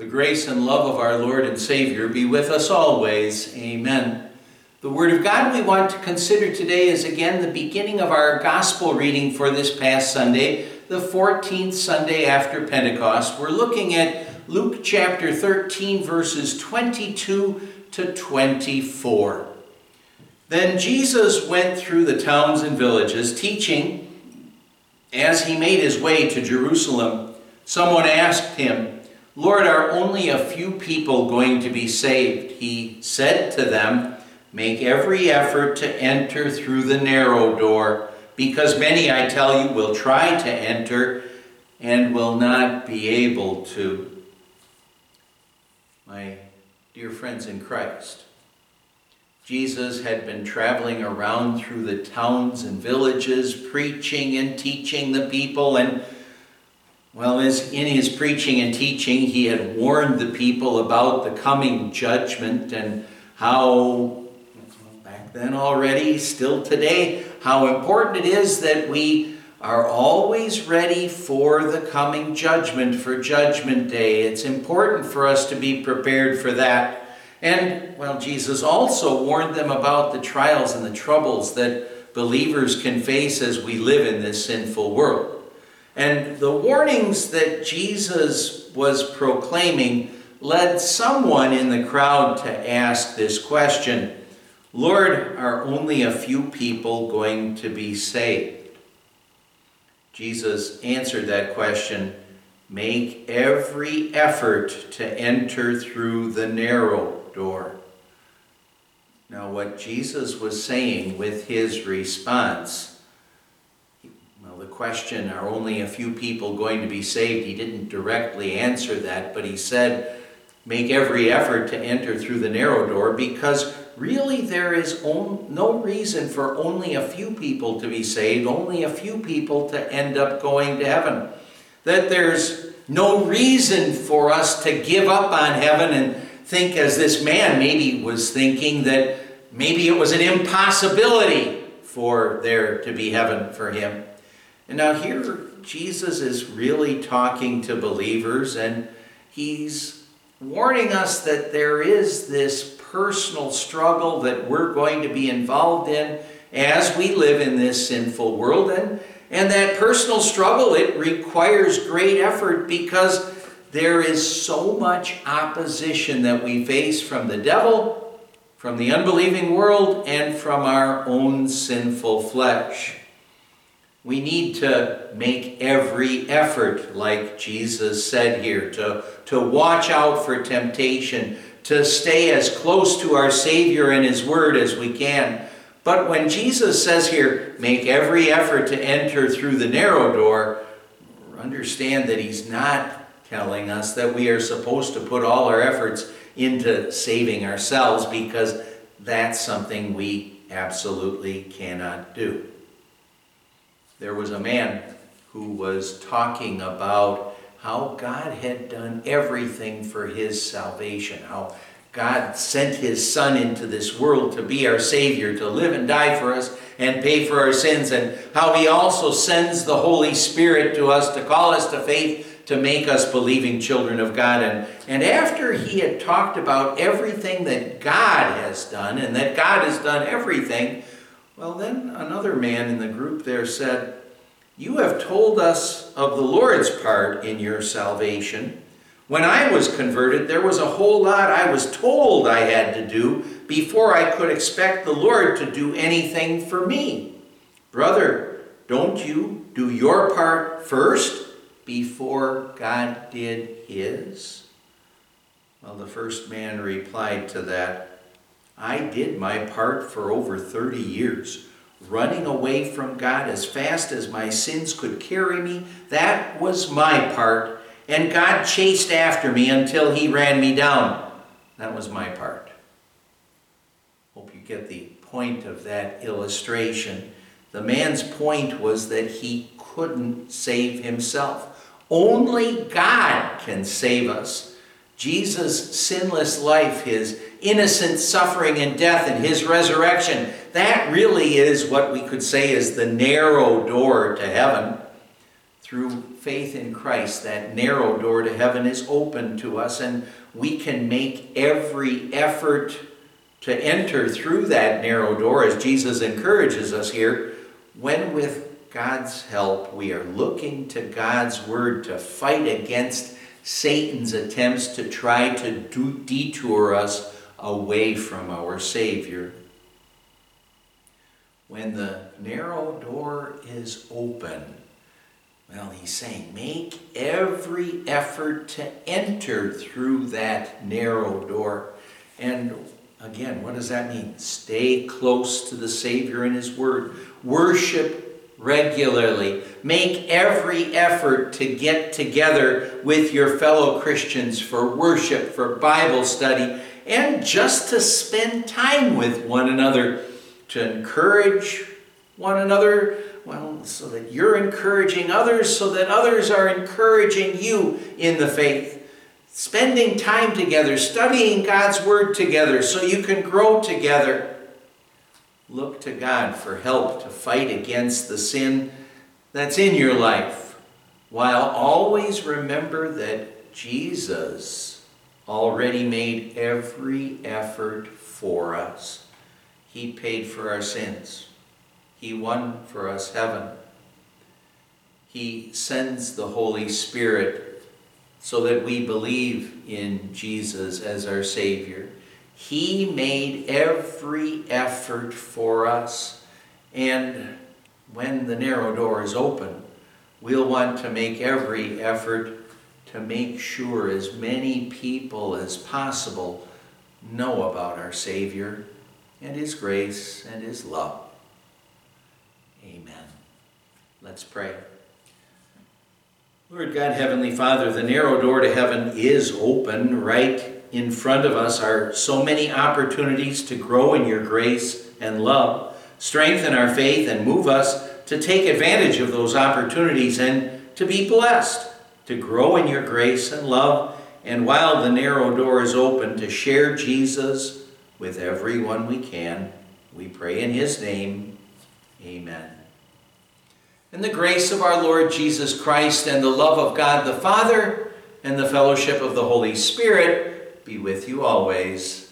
The grace and love of our Lord and Savior be with us always. Amen. The Word of God we want to consider today is again the beginning of our Gospel reading for this past Sunday, the 14th Sunday after Pentecost. We're looking at Luke chapter 13, verses 22 to 24. Then Jesus went through the towns and villages, teaching. As he made his way to Jerusalem, someone asked him, Lord, are only a few people going to be saved? He said to them, Make every effort to enter through the narrow door, because many, I tell you, will try to enter and will not be able to. My dear friends in Christ, Jesus had been traveling around through the towns and villages, preaching and teaching the people, and well, as in his preaching and teaching, he had warned the people about the coming judgment and how, back then already, still today, how important it is that we are always ready for the coming judgment, for Judgment Day. It's important for us to be prepared for that. And, well, Jesus also warned them about the trials and the troubles that believers can face as we live in this sinful world. And the warnings that Jesus was proclaiming led someone in the crowd to ask this question Lord, are only a few people going to be saved? Jesus answered that question Make every effort to enter through the narrow door. Now, what Jesus was saying with his response question, are only a few people going to be saved? He didn't directly answer that, but he said, make every effort to enter through the narrow door because really there is no reason for only a few people to be saved, only a few people to end up going to heaven. That there's no reason for us to give up on heaven and think, as this man maybe was thinking, that maybe it was an impossibility for there to be heaven for him. And now here, Jesus is really talking to believers and he's warning us that there is this personal struggle that we're going to be involved in as we live in this sinful world. And, and that personal struggle, it requires great effort because there is so much opposition that we face from the devil, from the unbelieving world, and from our own sinful flesh. We need to make every effort, like Jesus said here, to, to watch out for temptation, to stay as close to our Savior and His Word as we can. But when Jesus says here, make every effort to enter through the narrow door, understand that He's not telling us that we are supposed to put all our efforts into saving ourselves because that's something we absolutely cannot do there was a man who was talking about how God had done everything for his salvation, how God sent his Son into this world to be our Savior, to live and die for us and pay for our sins, and how he also sends the Holy Spirit to us to call us to faith to make us believing children of God. And, and after he had talked about everything that God has done and that God has done everything, well, then another man in the group there said, You have told us of the Lord's part in your salvation. When I was converted, there was a whole lot I was told I had to do before I could expect the Lord to do anything for me. Brother, don't you do your part first before God did his? Well, the first man replied to that, I did my part for over 30 years, running away from God as fast as my sins could carry me. That was my part. And God chased after me until he ran me down. That was my part. Hope you get the point of that illustration. The man's point was that he couldn't save himself. Only God can save us. Jesus' sinless life, his innocent suffering and death and his resurrection. That really is what we could say is the narrow door to heaven. through faith in Christ, that narrow door to heaven is open to us, and we can make every effort to enter through that narrow door, as Jesus encourages us here, when with God's help we are looking to God's Word to fight against Satan's attempts to try to do, detour us away from our Savior. When the narrow door is open, well, he's saying, make every effort to enter through that narrow door. And again, what does that mean? Stay close to the Savior and His Word. Worship regularly. Make every effort to get together with your fellow Christians for worship, for Bible study, and just to spend time with one another, to encourage one another well, so that you're encouraging others, so that others are encouraging you in the faith. Spending time together, studying God's Word together, so you can grow together. Look to God for help to fight against the sin that's in your life, while always remember that Jesus already made every effort for us. He paid for our sins. He won for us heaven. He sends the Holy Spirit so that we believe in Jesus as our Savior. He made every effort for us. And when the narrow door is open, we'll want to make every effort to make sure as many people as possible know about our Savior and His grace and His love. Amen. Let's pray. Lord God, Heavenly Father, the narrow door to heaven is open. Right in front of us are so many opportunities to grow in your grace and love, strengthen our faith, and move us to take advantage of those opportunities and to be blessed, to grow in your grace and love, and while the narrow door is open, to share Jesus with everyone we can. We pray in his name. Amen. And the grace of our Lord Jesus Christ and the love of God the Father and the fellowship of the Holy Spirit be with you always.